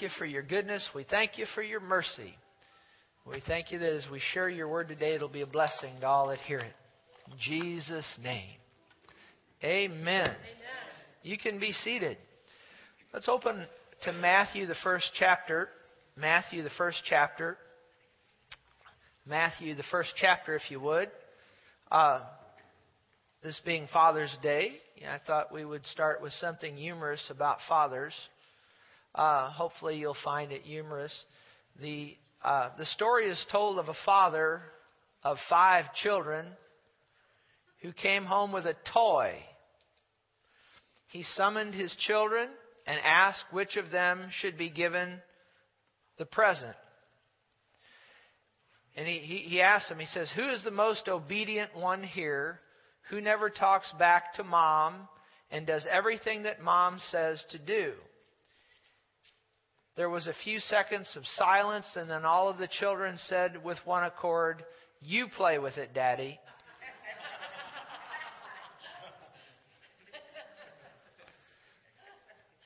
you for your goodness. We thank you for your mercy. We thank you that as we share your word today, it'll be a blessing to all that hear it. In Jesus' name. Amen. Amen. You can be seated. Let's open to Matthew, the first chapter. Matthew, the first chapter. Matthew, the first chapter, if you would. Uh, this being Father's Day, I thought we would start with something humorous about fathers. Uh, hopefully, you'll find it humorous. The uh, the story is told of a father of five children who came home with a toy. He summoned his children and asked which of them should be given the present. And he, he, he asked them, he says, Who is the most obedient one here who never talks back to mom and does everything that mom says to do? There was a few seconds of silence, and then all of the children said with one accord, You play with it, Daddy.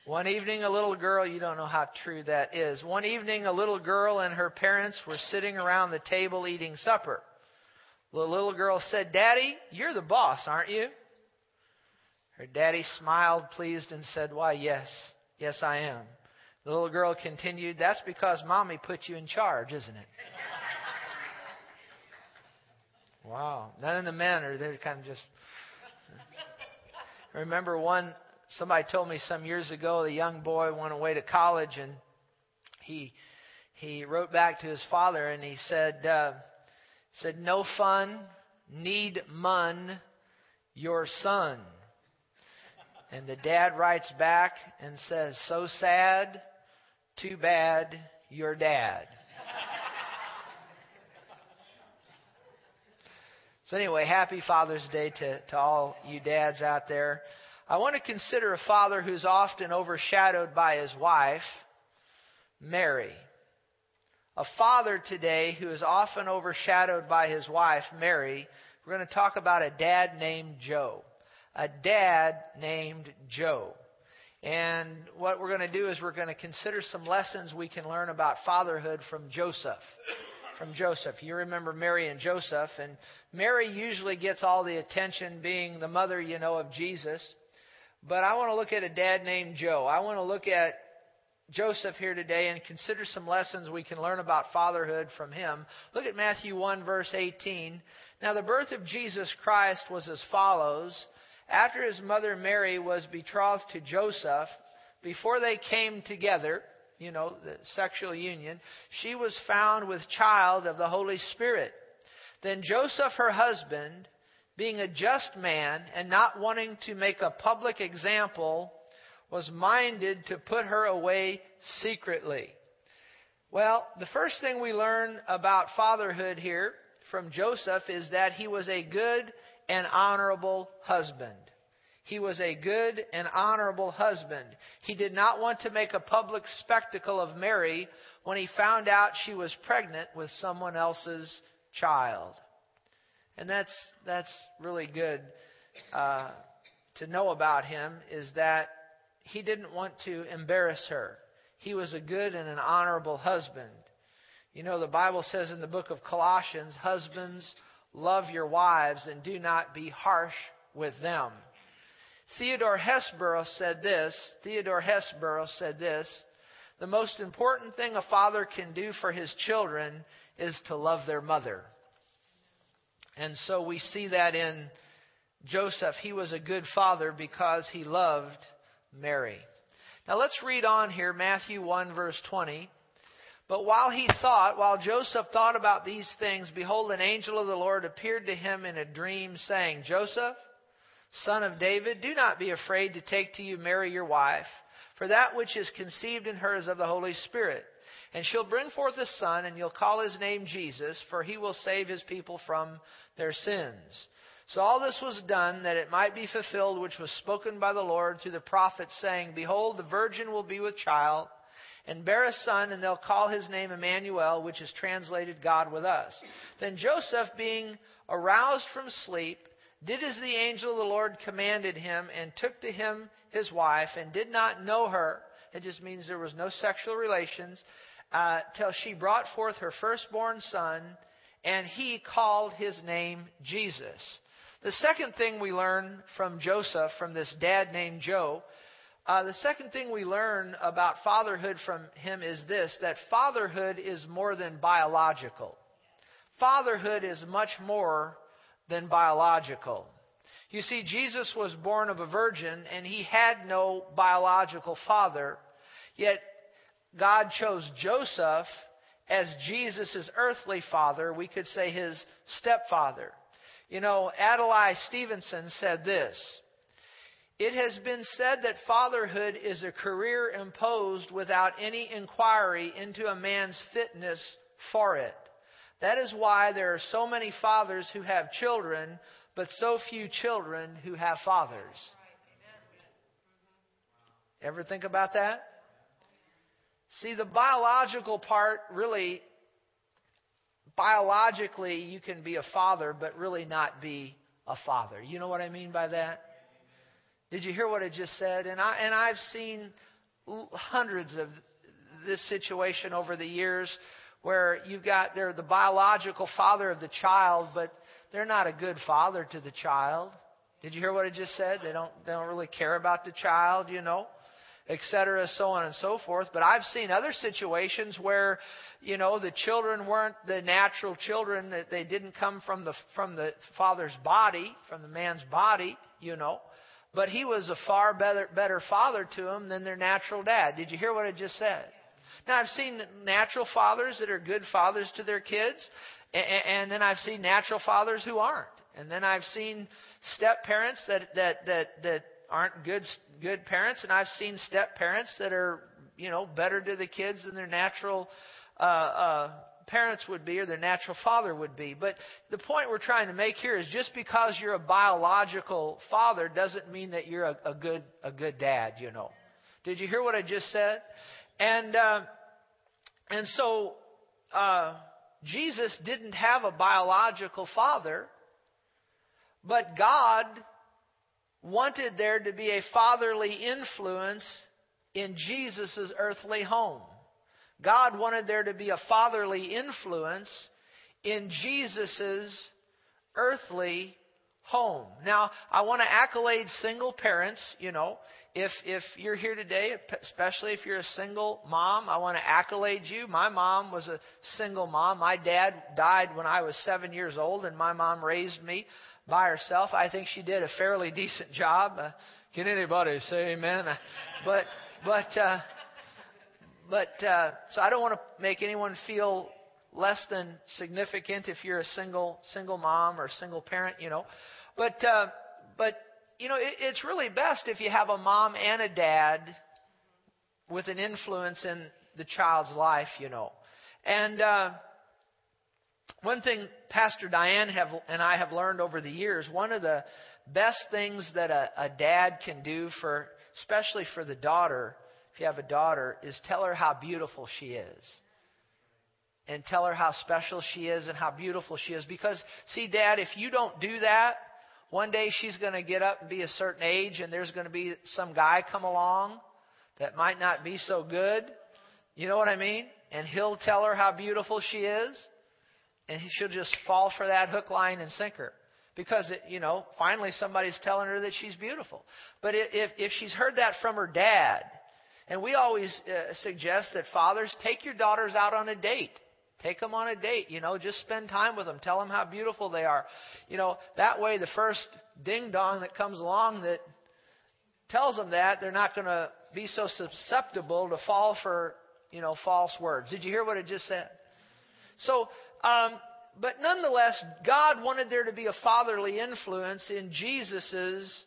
One evening, a little girl, you don't know how true that is. One evening, a little girl and her parents were sitting around the table eating supper. The little girl said, Daddy, you're the boss, aren't you? Her daddy smiled, pleased, and said, Why, yes, yes, I am. The little girl continued, That's because mommy put you in charge, isn't it? wow. None of the men are they're kind of just. I remember one, somebody told me some years ago, the young boy went away to college and he he wrote back to his father and he said, uh, said, No fun, need mun, your son. And the dad writes back and says, So sad, too bad, your dad. so, anyway, happy Father's Day to, to all you dads out there. I want to consider a father who's often overshadowed by his wife, Mary. A father today who is often overshadowed by his wife, Mary. We're going to talk about a dad named Joe. A dad named Joe. And what we're going to do is we're going to consider some lessons we can learn about fatherhood from Joseph. From Joseph. You remember Mary and Joseph, and Mary usually gets all the attention being the mother, you know, of Jesus. But I want to look at a dad named Joe. I want to look at Joseph here today and consider some lessons we can learn about fatherhood from him. Look at Matthew 1, verse 18. Now, the birth of Jesus Christ was as follows. After his mother Mary was betrothed to Joseph, before they came together, you know, the sexual union, she was found with child of the Holy Spirit. Then Joseph, her husband, being a just man and not wanting to make a public example, was minded to put her away secretly. Well, the first thing we learn about fatherhood here from Joseph is that he was a good and honorable husband. He was a good and honorable husband. He did not want to make a public spectacle of Mary when he found out she was pregnant with someone else's child. And that's, that's really good uh, to know about him is that he didn't want to embarrass her. He was a good and an honorable husband. You know, the Bible says in the book of Colossians, husbands, Love your wives and do not be harsh with them. Theodore Hesburgh said this. Theodore Hesburgh said this. The most important thing a father can do for his children is to love their mother. And so we see that in Joseph. He was a good father because he loved Mary. Now let's read on here, Matthew 1, verse 20. But while he thought, while Joseph thought about these things, behold, an angel of the Lord appeared to him in a dream, saying, Joseph, son of David, do not be afraid to take to you Mary your wife, for that which is conceived in her is of the Holy Spirit. And she'll bring forth a son, and you'll call his name Jesus, for he will save his people from their sins. So all this was done that it might be fulfilled which was spoken by the Lord through the prophet, saying, Behold, the virgin will be with child and bear a son, and they'll call his name Emmanuel, which is translated God with us. Then Joseph, being aroused from sleep, did as the angel of the Lord commanded him, and took to him his wife, and did not know her It just means there was no sexual relations uh, till she brought forth her firstborn son, and he called his name Jesus. The second thing we learn from Joseph, from this dad named Joe, uh, the second thing we learn about fatherhood from him is this that fatherhood is more than biological. Fatherhood is much more than biological. You see, Jesus was born of a virgin and he had no biological father, yet God chose Joseph as Jesus' earthly father, we could say his stepfather. You know, Adlai Stevenson said this It has been said that fatherhood is a career imposed without any inquiry into a man's fitness for it. That is why there are so many fathers who have children, but so few children who have fathers. Ever think about that? See, the biological part really, biologically, you can be a father, but really not be a father. You know what I mean by that? Did you hear what I just said? And I and I've seen hundreds of this situation over the years where you've got they're the biological father of the child, but they're not a good father to the child. Did you hear what I just said? They don't they don't really care about the child, you know etc., so on and so forth. But I've seen other situations where, you know, the children weren't the natural children that they didn't come from the from the father's body, from the man's body, you know. But he was a far better better father to them than their natural dad. Did you hear what I just said? Now I've seen natural fathers that are good fathers to their kids, and and then I've seen natural fathers who aren't. And then I've seen step parents that that that that aren't good good parents, and I've seen step parents that are you know better to the kids than their natural uh, uh, parents would be or their natural father would be. But the point we're trying to make here is just because you're a biological father doesn't mean that you're a, a good a good dad. You know. Did you hear what I just said? And uh, and so uh, Jesus didn't have a biological father, but God wanted there to be a fatherly influence in Jesus' earthly home. God wanted there to be a fatherly influence in Jesus' earthly home. Now, I want to accolade single parents, you know. If if you're here today, especially if you're a single mom, I want to accolade you. My mom was a single mom. My dad died when I was 7 years old and my mom raised me by herself. I think she did a fairly decent job. Uh, can anybody say amen? But but uh, but uh, so I don't want to make anyone feel less than significant if you're a single single mom or single parent, you know. But uh, but you know it, it's really best if you have a mom and a dad with an influence in the child's life, you know. And uh, one thing Pastor Diane have, and I have learned over the years, one of the best things that a, a dad can do for, especially for the daughter, if you have a daughter, is tell her how beautiful she is. And tell her how special she is and how beautiful she is. Because, see, Dad, if you don't do that, one day she's going to get up and be a certain age, and there's going to be some guy come along that might not be so good. You know what I mean? And he'll tell her how beautiful she is and she'll just fall for that hook, line, and sinker because it, you know finally somebody's telling her that she's beautiful. But if if she's heard that from her dad, and we always uh, suggest that fathers take your daughters out on a date. Take them on a date, you know, just spend time with them. Tell them how beautiful they are. You know, that way the first ding dong that comes along that tells them that, they're not going to be so susceptible to fall for, you know, false words. Did you hear what it just said? So um, but nonetheless, God wanted there to be a fatherly influence in Jesus'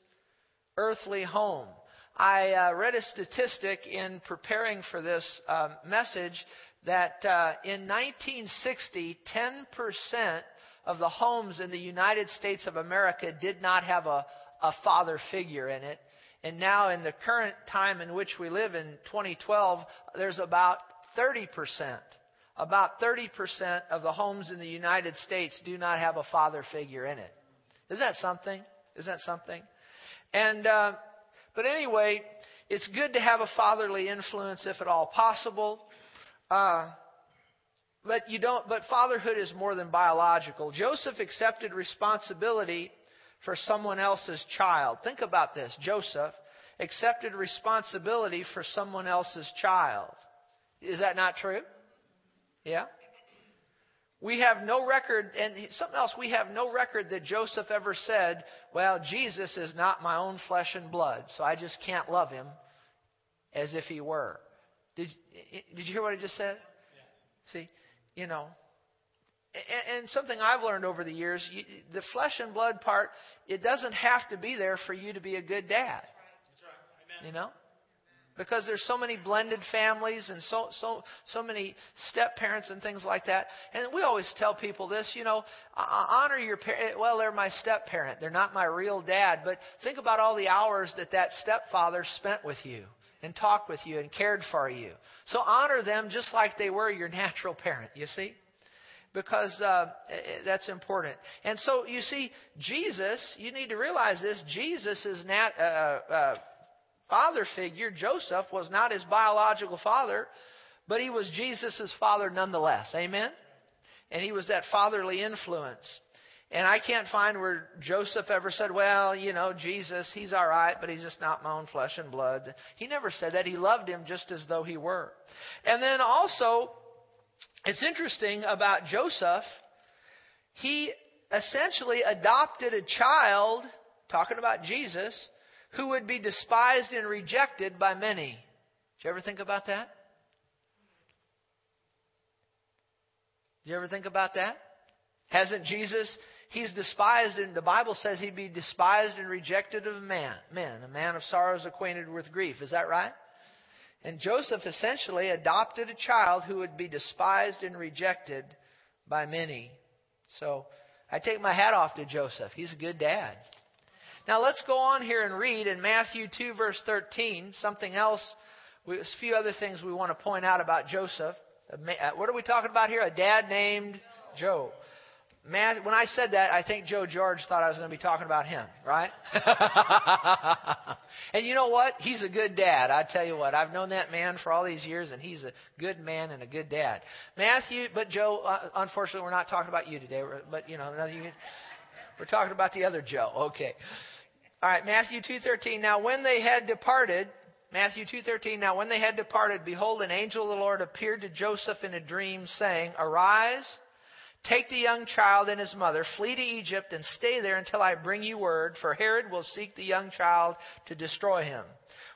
earthly home. I uh, read a statistic in preparing for this uh, message that uh, in 1960, 10% of the homes in the United States of America did not have a, a father figure in it. And now, in the current time in which we live in 2012, there's about 30 percent about 30% of the homes in the United States do not have a father figure in it. Is that something? Is that something? And, uh, but anyway, it's good to have a fatherly influence if at all possible. Uh, but you don't. But fatherhood is more than biological. Joseph accepted responsibility for someone else's child. Think about this. Joseph accepted responsibility for someone else's child. Is that not true? Yeah. We have no record, and something else, we have no record that Joseph ever said, Well, Jesus is not my own flesh and blood, so I just can't love him as if he were. Did, did you hear what I just said? See, you know, and, and something I've learned over the years, you, the flesh and blood part, it doesn't have to be there for you to be a good dad. You know? Because there's so many blended families and so so so many step parents and things like that. And we always tell people this, you know, honor your parent. Well, they're my step parent. They're not my real dad. But think about all the hours that that stepfather spent with you and talked with you and cared for you. So honor them just like they were your natural parent. You see? because uh, that's important. And so you see, Jesus, you need to realize this: Jesus is nat, uh, uh, father figure, Joseph, was not his biological father, but he was Jesus' father nonetheless. Amen? And he was that fatherly influence. And I can't find where Joseph ever said, well, you know, Jesus, he's all right, but he's just not my own flesh and blood. He never said that. He loved him just as though he were. And then also, it's interesting about Joseph. He essentially adopted a child, talking about Jesus, who would be despised and rejected by many. Did you ever think about that? Did you ever think about that? Hasn't Jesus, he's despised, and the Bible says he'd be despised and rejected of man, men, a man of sorrows acquainted with grief. Is that right? And Joseph essentially adopted a child who would be despised and rejected by many. So I take my hat off to Joseph. He's a good dad. Now let's go on here and read in Matthew 2, verse 13, something else, a few other things we want to point out about Joseph. Uh, what are we talking about here? A dad named Joe. When I said that, I think Joe George thought I was going to be talking about him, right? and you know what? He's a good dad. I tell you what, I've known that man for all these years, and he's a good man and a good dad. Matthew, but Joe, uh, unfortunately, we're not talking about you today. But you know, we're talking about the other Joe. Okay. All right, Matthew 2:13. Now when they had departed, Matthew 2:13. Now when they had departed, behold an angel of the Lord appeared to Joseph in a dream saying, "Arise, take the young child and his mother, flee to Egypt and stay there until I bring you word, for Herod will seek the young child to destroy him."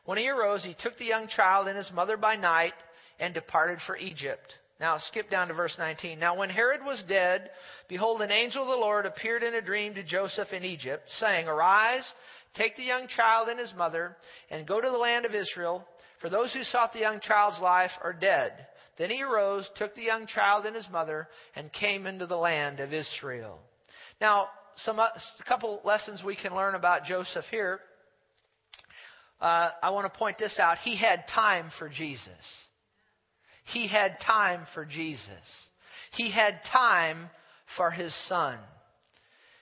When he arose, he took the young child and his mother by night and departed for Egypt. Now skip down to verse 19. Now when Herod was dead, behold, an angel of the Lord appeared in a dream to Joseph in Egypt, saying, Arise, take the young child and his mother, and go to the land of Israel, for those who sought the young child's life are dead. Then he arose, took the young child and his mother, and came into the land of Israel. Now, some, uh, a couple lessons we can learn about Joseph here. Uh, I want to point this out. He had time for Jesus. He had time for Jesus. He had time for his son.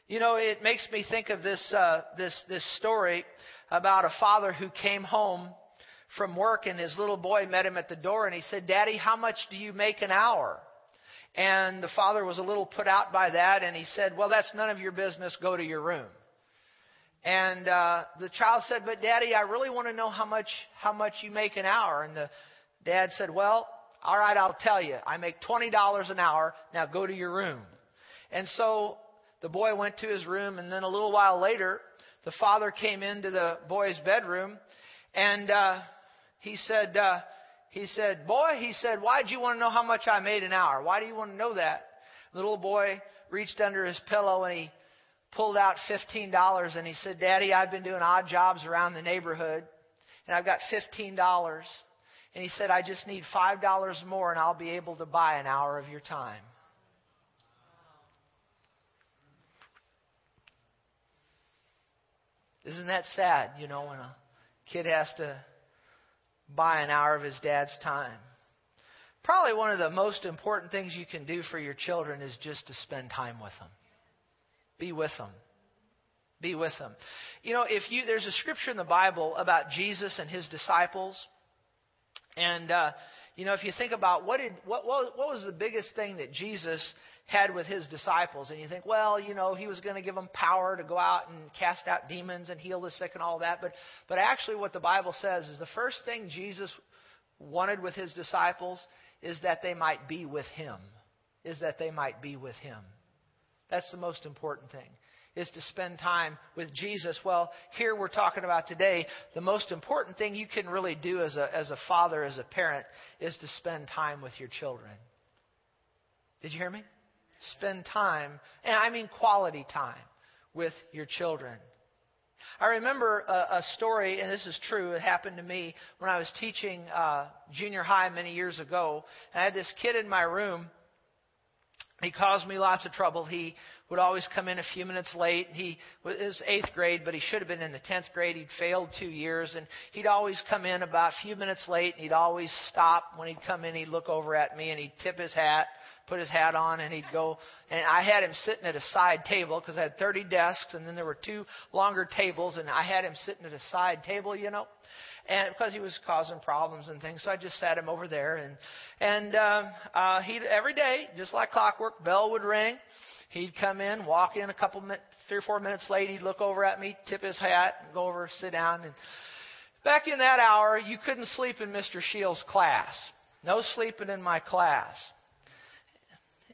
You know, it makes me think of this, uh, this, this story about a father who came home from work and his little boy met him at the door and he said, Daddy, how much do you make an hour? And the father was a little put out by that and he said, Well, that's none of your business. Go to your room. And uh, the child said, But Daddy, I really want to know how much how much you make an hour. And the dad said, Well, all right, I'll tell you. I make $20 an hour. Now go to your room. And so the boy went to his room, and then a little while later, the father came into the boy's bedroom, and uh, he said, uh, he said, boy, he said, why do you want to know how much I made an hour? Why do you want to know that? The little boy reached under his pillow and he pulled out fifteen dollars and he said, Daddy, I've been doing odd jobs around the neighborhood, and I've got fifteen dollars. And he said, I just need $5 more and I'll be able to buy an hour of your time. Isn't that sad, you know, when a kid has to buy an hour of his dad's time? Probably one of the most important things you can do for your children is just to spend time with them. Be with them. Be with them. You know, if you there's a scripture in the Bible about Jesus and his disciples, and uh, you know, if you think about what did what, what what was the biggest thing that Jesus had with his disciples, and you think, well, you know, he was going to give them power to go out and cast out demons and heal the sick and all that, but but actually, what the Bible says is the first thing Jesus wanted with his disciples is that they might be with him, is that they might be with him. That's the most important thing is to spend time with Jesus. Well, here we're talking about today, the most important thing you can really do as a, as a father, as a parent, is to spend time with your children. Did you hear me? Spend time, and I mean quality time, with your children. I remember a, a story, and this is true, it happened to me when I was teaching uh, junior high many years ago. And I had this kid in my room. He caused me lots of trouble. He would always come in a few minutes late. He was eighth grade, but he should have been in the tenth grade. He'd failed two years, and he'd always come in about a few minutes late. And he'd always stop when he'd come in. He'd look over at me, and he'd tip his hat, put his hat on, and he'd go. And I had him sitting at a side table because I had 30 desks, and then there were two longer tables, and I had him sitting at a side table, you know and because he was causing problems and things. So I just sat him over there, and and uh, uh, he every day, just like clockwork, bell would ring, He'd come in, walk in a couple minutes, three or four minutes late. He'd look over at me, tip his hat, and go over, sit down. And back in that hour, you couldn't sleep in Mr. Shields' class. No sleeping in my class.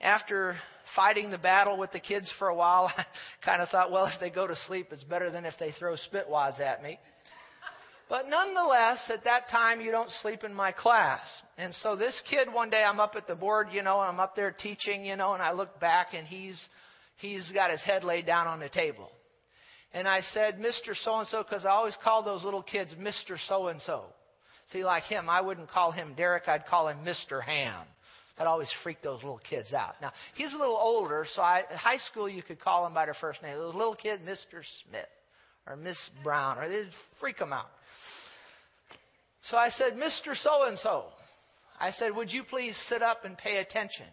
After fighting the battle with the kids for a while, I kind of thought, well, if they go to sleep, it's better than if they throw spitwads at me. But nonetheless, at that time, you don't sleep in my class. And so this kid, one day, I'm up at the board, you know, and I'm up there teaching, you know, and I look back and he's, he's got his head laid down on the table. And I said, Mr. So and so, because I always call those little kids Mr. So and so. See, like him, I wouldn't call him Derek, I'd call him Mr. Ham. That always freaked those little kids out. Now, he's a little older, so I, high school you could call him by their first name. Those little kid, Mr. Smith, or Miss Brown, or they'd freak them out. So I said, Mr. So and so. I said, Would you please sit up and pay attention?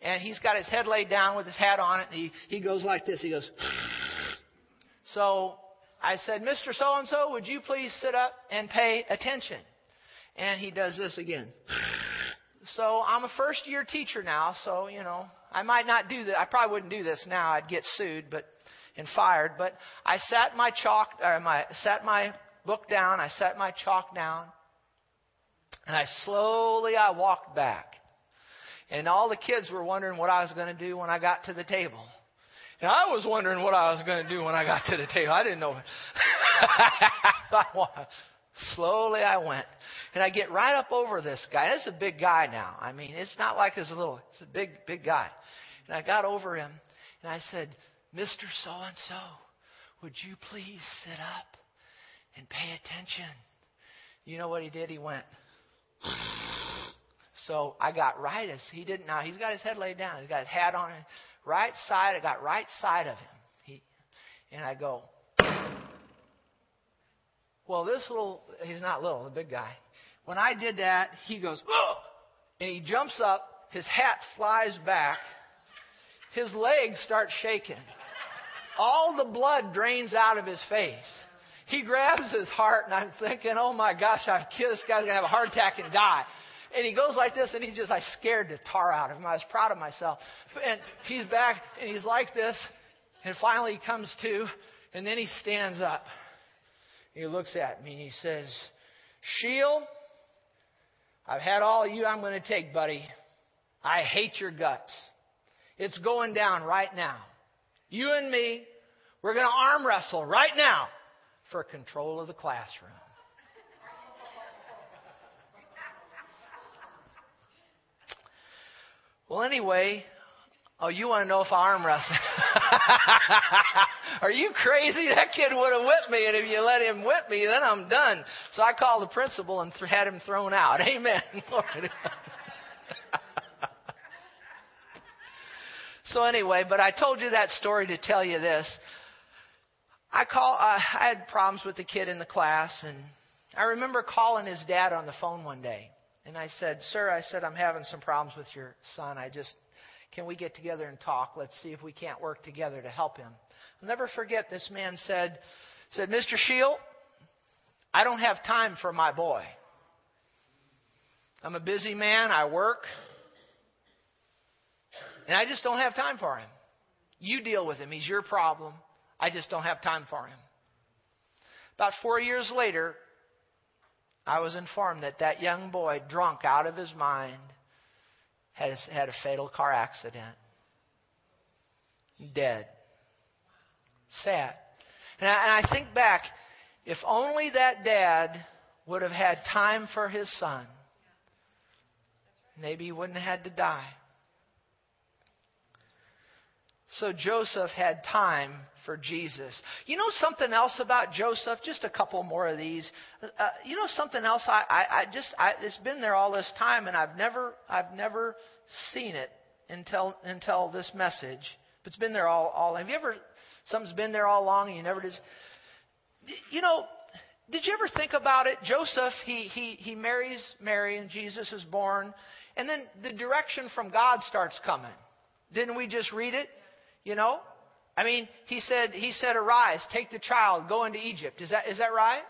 And he's got his head laid down with his hat on it, and he, he goes like this. He goes, So I said, Mr. So and so, would you please sit up and pay attention? And he does this again. So I'm a first year teacher now, so, you know, I might not do that. I probably wouldn't do this now. I'd get sued, but, and fired. But I sat my chalk, or my, sat my book down, I set my chalk down, and I slowly I walked back. And all the kids were wondering what I was going to do when I got to the table. And I was wondering what I was going to do when I got to the table. I didn't know. Slowly I went. And I get right up over this guy. This is a big guy now. I mean, it's not like this little, it's a big, big guy. And I got over him and I said, Mr. So and so, would you please sit up? And pay attention. You know what he did? He went. So I got right as he didn't. Now he's got his head laid down. He's got his hat on. Right side. I got right side of him. He, and I go. Well, this little. He's not little. The big guy. When I did that, he goes. Ugh! And he jumps up. His hat flies back. His legs start shaking. All the blood drains out of his face. He grabs his heart, and I'm thinking, oh my gosh, I've killed this guy's to have a heart attack and die. And he goes like this, and he's just, I scared the tar out of him. I was proud of myself. And he's back, and he's like this, and finally he comes to, and then he stands up. He looks at me, and he says, Sheil, I've had all of you I'm going to take, buddy. I hate your guts. It's going down right now. You and me, we're going to arm wrestle right now for control of the classroom. Well, anyway, oh, you want to know if I arm wrestle? Are you crazy? That kid would have whipped me, and if you let him whip me, then I'm done. So I called the principal and th- had him thrown out. Amen. Lord. so anyway, but I told you that story to tell you this. I call. Uh, I had problems with the kid in the class, and I remember calling his dad on the phone one day, and I said, "Sir, I said I'm having some problems with your son. I just can we get together and talk? Let's see if we can't work together to help him." I'll never forget this man said, said, Mr. Shield, I don't have time for my boy. I'm a busy man, I work, and I just don't have time for him. You deal with him. He's your problem. I just don't have time for him. About four years later, I was informed that that young boy, drunk out of his mind, had a, had a fatal car accident. Dead. Sad. And I, and I think back, if only that dad would have had time for his son, maybe he wouldn't have had to die. So Joseph had time for Jesus. You know something else about Joseph? Just a couple more of these. Uh, you know something else? I, I, I just I, it's been there all this time, and I've never I've never seen it until until this message. But it's been there all all. Have you ever something's been there all along and you never did? You know, did you ever think about it? Joseph he he he marries Mary, and Jesus is born, and then the direction from God starts coming. Didn't we just read it? You know? I mean, he said, he said, arise, take the child, go into Egypt. Is that, is that right?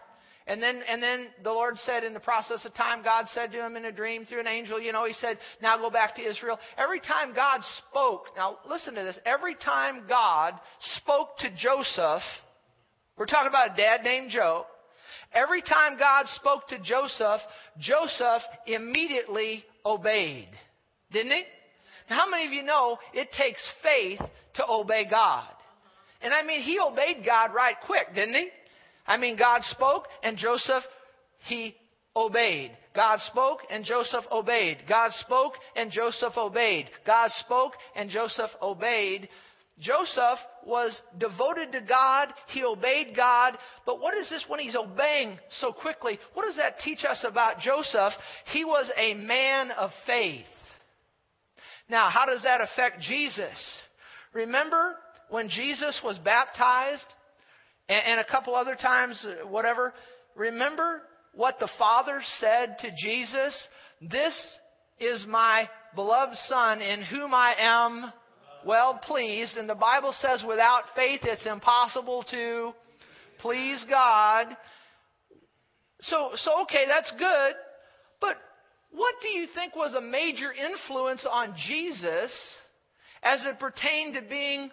And then, and then the Lord said in the process of time, God said to him in a dream through an angel, you know, he said, now go back to Israel. Every time God spoke, now listen to this, every time God spoke to Joseph, we're talking about a dad named Joe, every time God spoke to Joseph, Joseph immediately obeyed. Didn't he? Now, how many of you know it takes faith to obey God. And I mean, he obeyed God right quick, didn't he? I mean, God spoke and Joseph, he obeyed. God spoke and Joseph obeyed. God spoke and Joseph obeyed. God spoke and Joseph obeyed. Joseph was devoted to God. He obeyed God. But what is this when he's obeying so quickly? What does that teach us about Joseph? He was a man of faith. Now, how does that affect Jesus? Remember when Jesus was baptized and, a couple other times, uh, whatever? Remember what the Father said to Jesus? This is my beloved Son in whom I am well pleased. And the Bible says without faith it's impossible to please God. So, so okay, that's good. But what do you think was a major influence on Jesus as it pertained to being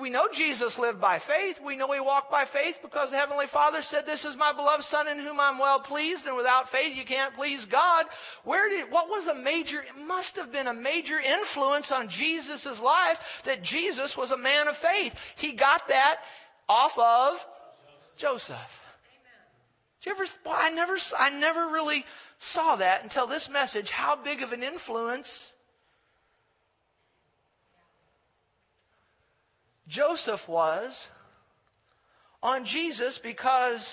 we know Jesus lived by faith. We know he walked by faith because the Heavenly Father said, This is my beloved Son in whom I'm well pleased, and without faith you can't please God. Where did what was a major it must have been a major influence on Jesus' life that Jesus was a man of faith. He got that off of Joseph. You ever well, I never I never really saw that until this message, how big of an influence Joseph was on Jesus because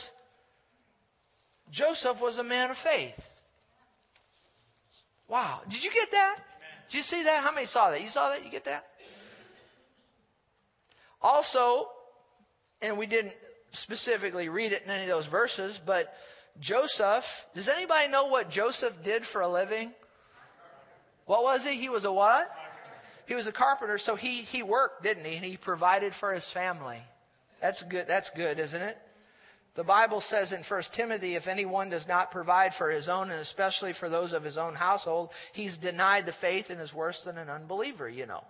Joseph was a man of faith. Wow. Did you get that? Did you see that? How many saw that? You saw that? You get that? Also, and we didn't specifically read it in any of those verses, but Joseph, does anybody know what Joseph did for a living? What was he? He was a what? He was a carpenter, so he, he worked, didn't he? And he provided for his family. That's good. That's good, isn't it? The Bible says in 1 Timothy, if anyone does not provide for his own, and especially for those of his own household, he's denied the faith and is worse than an unbeliever, you know.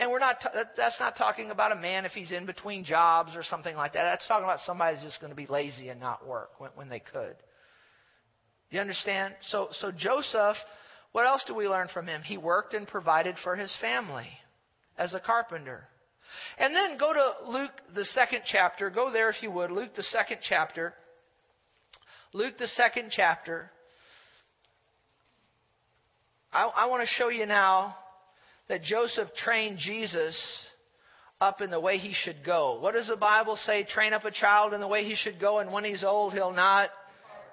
And we're not, that's not talking about a man if he's in between jobs or something like that. That's talking about somebody who's just going to be lazy and not work when, when they could. You understand? So, so Joseph what else do we learn from him? He worked and provided for his family as a carpenter. And then go to Luke, the second chapter. Go there if you would. Luke, the second chapter. Luke, the second chapter. I, I want to show you now that Joseph trained Jesus up in the way he should go. What does the Bible say? Train up a child in the way he should go, and when he's old, he'll not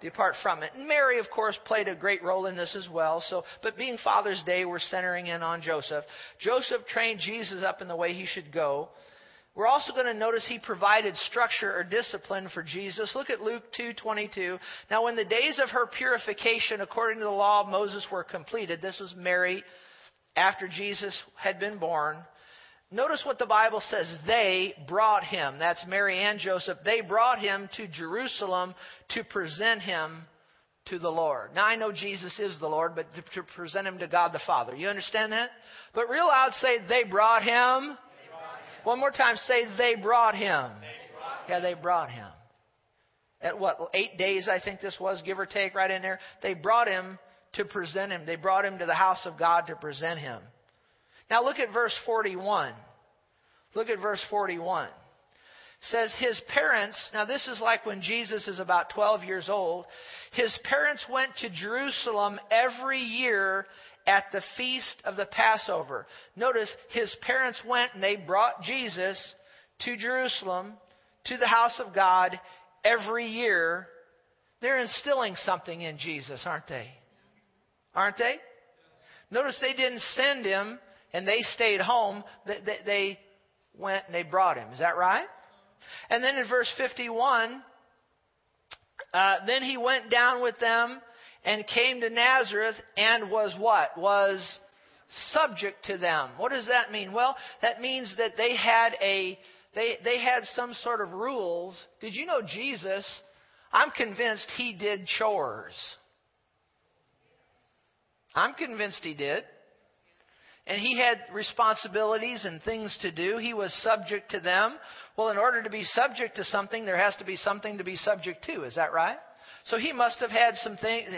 depart from it. And Mary, of course, played a great role in this as well. So, but being Father's Day, we're centering in on Joseph. Joseph trained Jesus up in the way he should go. We're also going to notice he provided structure or discipline for Jesus. Look at Luke 2:22. Now when the days of her purification according to the law of Moses were completed, this was Mary after Jesus had been born, Notice what the Bible says. They brought him. That's Mary and Joseph. They brought him to Jerusalem to present him to the Lord. Now I know Jesus is the Lord, but to, present him to God the Father. You understand that? But real loud say, they brought him. Him. One more time, say, they brought him. They brought yeah, they brought him. At what, eight days I think this was, give or take, right in there? They brought him to present him. They brought him to the house of God to present him. Now look at verse 41. Look at verse 41. It says his parents, now this is like when Jesus is about 12 years old, his parents went to Jerusalem every year at the feast of the Passover. Notice his parents went and they brought Jesus to Jerusalem, to the house of God every year. They're instilling something in Jesus, aren't they? Aren't they? Notice they didn't send him and they stayed home, they went and they brought him. Is that right? And then in verse 51, uh, then he went down with them and came to Nazareth and was what? Was subject to them. What does that mean? Well, that means that they had a they they had some sort of rules. Did you know Jesus? I'm convinced he did chores. I'm convinced he did and he had responsibilities and things to do. He was subject to them. Well, in order to be subject to something, there has to be something to be subject to. Is that right? So he must have had some things.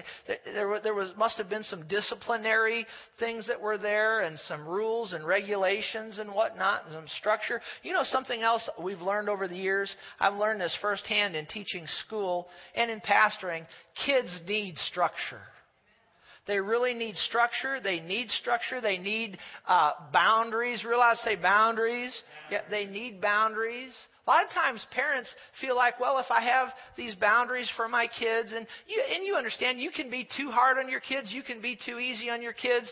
There, there was must have been some disciplinary things that were there, and some rules and regulations and whatnot, and some structure. You know something else we've learned over the years. I've learned this firsthand in teaching school and in pastoring. Kids need structure. They really need structure. They need structure. They need uh, boundaries. Realize, say boundaries. Yeah, they need boundaries. A lot of times parents feel like, well, if I have these boundaries for my kids, and you, and you understand, you can be too hard on your kids, you can be too easy on your kids.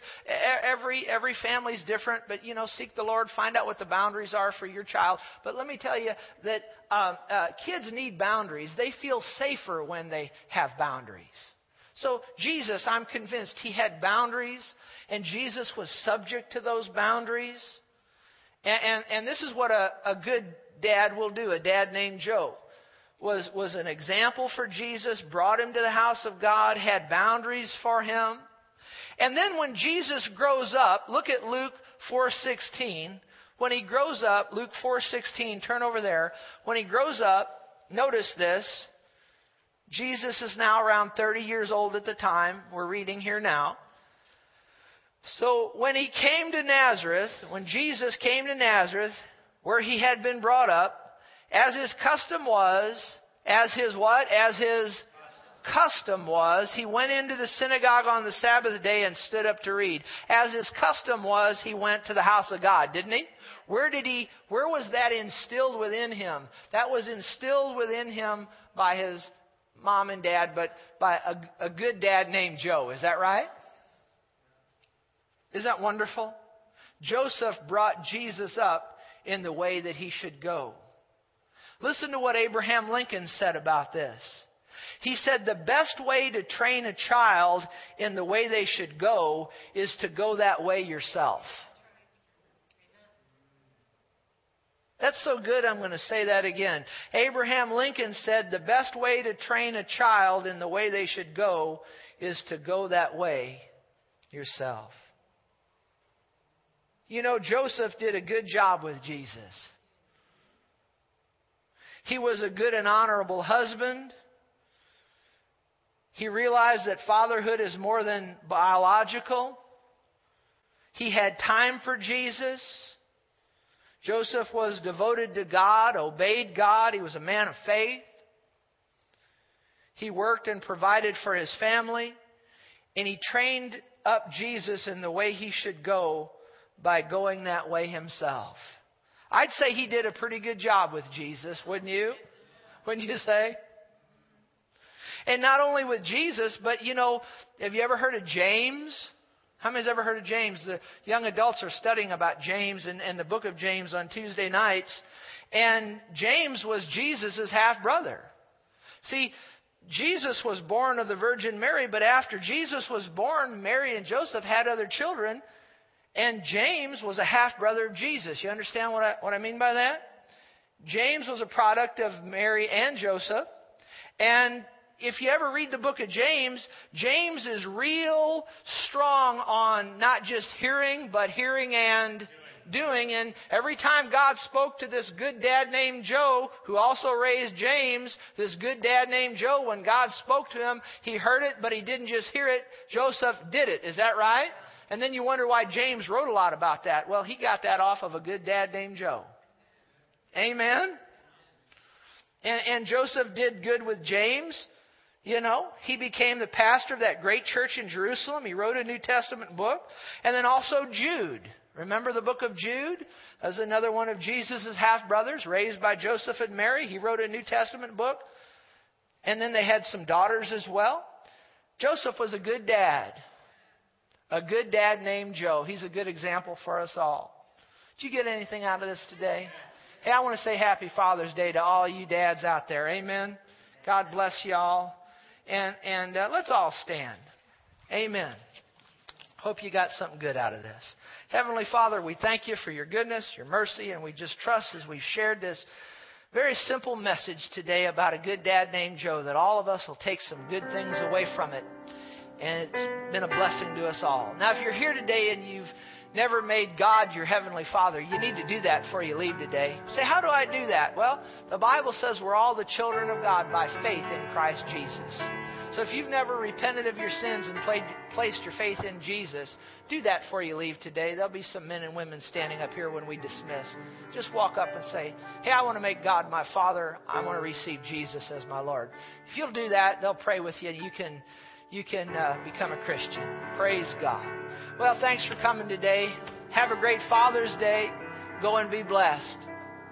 Every every family's different, but you know, seek the Lord, find out what the boundaries are for your child. But let me tell you that um, uh, kids need boundaries. They feel safer when they have boundaries. So, Jesus, I'm convinced, he had boundaries, and Jesus was subject to those boundaries. And, and, and this is what a, a good dad will do. A dad named Joe was, was an example for Jesus, brought him to the house of God, had boundaries for him. And then when Jesus grows up, look at Luke 4:16. When he grows up, Luke 4:16, turn over there. When he grows up, notice this. Jesus is now around 30 years old at the time. We're reading here now. So when he came to Nazareth, when Jesus came to Nazareth, where he had been brought up, as his custom was, as his what? As his custom was, he went into the synagogue on the Sabbath day and stood up to read. As his custom was, he went to the house of God, didn't he? Where did he, where was that instilled within him? That was instilled within him by his mom and dad, but by a, a good dad named Joe. Is that right? Isn't that wonderful? Joseph brought Jesus up in the way that he should go. Listen to what Abraham Lincoln said about this. He said the best way to train a child in the way they should go is to go that way yourself. That's so good, I'm going to say that again. Abraham Lincoln said the best way to train a child in the way they should go is to go that way yourself. You know, Joseph did a good job with Jesus. He was a good and honorable husband. He realized that fatherhood is more than biological. He had time for Jesus. Joseph was devoted to God, obeyed God. He was a man of faith. He worked and provided for his family. And he trained up Jesus in the way he should go by going that way himself. I'd say he did a pretty good job with Jesus, wouldn't you? Wouldn't you say? And not only with Jesus, but you know, have you ever heard of James? How many's ever heard of James? The young adults are studying about James and, and the book of James on Tuesday nights. And James was Jesus' half brother. See, Jesus was born of the Virgin Mary, but after Jesus was born, Mary and Joseph had other children. And James was a half brother of Jesus. You understand what I, what I mean by that? James was a product of Mary and Joseph. And if you ever read the book of James, James is real strong on not just hearing, but hearing and doing. And every time God spoke to this good dad named Joe, who also raised James, this good dad named Joe, when God spoke to him, he heard it, but he didn't just hear it. Joseph did it. Is that right? And then you wonder why James wrote a lot about that. Well, he got that off of a good dad named Joe. Amen? And, and Joseph did good with James. You know, he became the pastor of that great church in Jerusalem. He wrote a New Testament book. And then also Jude. Remember the book of Jude? As another one of Jesus' half brothers, raised by Joseph and Mary. He wrote a New Testament book. And then they had some daughters as well. Joseph was a good dad. A good dad named Joe. He's a good example for us all. Did you get anything out of this today? Hey, I want to say happy Father's Day to all you dads out there. Amen. God bless y'all. And, and uh, let's all stand. Amen. Hope you got something good out of this. Heavenly Father, we thank you for your goodness, your mercy, and we just trust as we've shared this very simple message today about a good dad named Joe that all of us will take some good things away from it. And it's been a blessing to us all. Now, if you're here today and you've never made God your heavenly Father, you need to do that before you leave today. Say, how do I do that? Well, the Bible says we're all the children of God by faith in Christ Jesus. So if you've never repented of your sins and played, placed your faith in Jesus, do that before you leave today. There'll be some men and women standing up here when we dismiss. Just walk up and say, Hey, I want to make God my Father. I want to receive Jesus as my Lord. If you'll do that, they'll pray with you and you can, you can uh, become a Christian. Praise God. Well, thanks for coming today. Have a great Father's Day. Go and be blessed.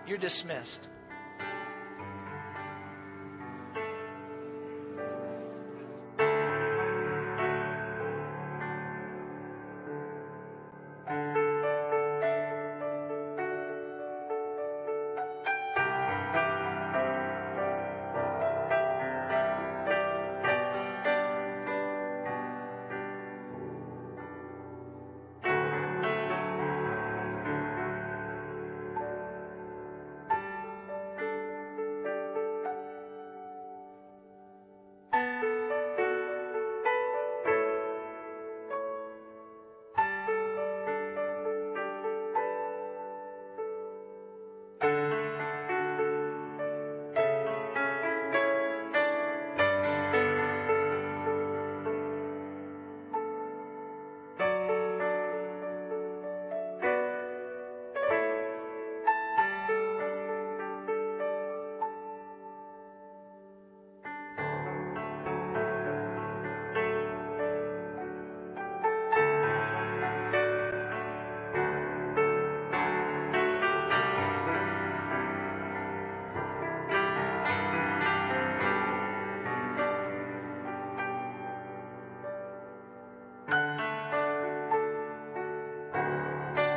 You're dismissed.